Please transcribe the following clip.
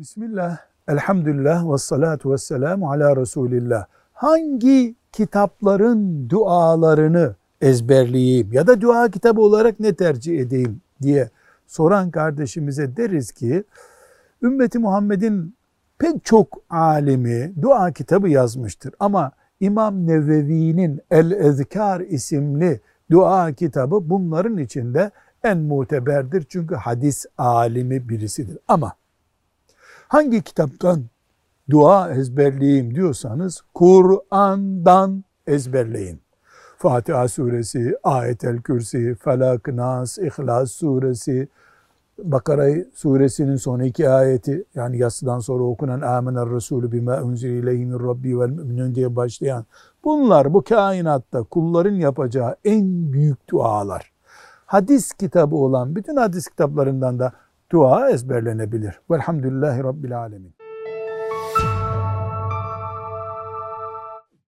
Bismillah, elhamdülillah ve salatu ve selamu ala Resulillah. Hangi kitapların dualarını ezberleyeyim ya da dua kitabı olarak ne tercih edeyim diye soran kardeşimize deriz ki ümmeti Muhammed'in pek çok alimi dua kitabı yazmıştır ama İmam Nevevi'nin El-Ezkar isimli dua kitabı bunların içinde en muteberdir. Çünkü hadis alimi birisidir. Ama hangi kitaptan dua ezberleyeyim diyorsanız Kur'an'dan ezberleyin. Fatiha suresi, Ayetel Kürsi, Felak, Nas, İhlas suresi, Bakara suresinin son iki ayeti yani yatsıdan sonra okunan Amener Resulü bima unzile ileyhi Rabbi vel müminun diye başlayan bunlar bu kainatta kulların yapacağı en büyük dualar. Hadis kitabı olan bütün hadis kitaplarından da dua ezberlenebilir. Velhamdülillahi Rabbil Alemin.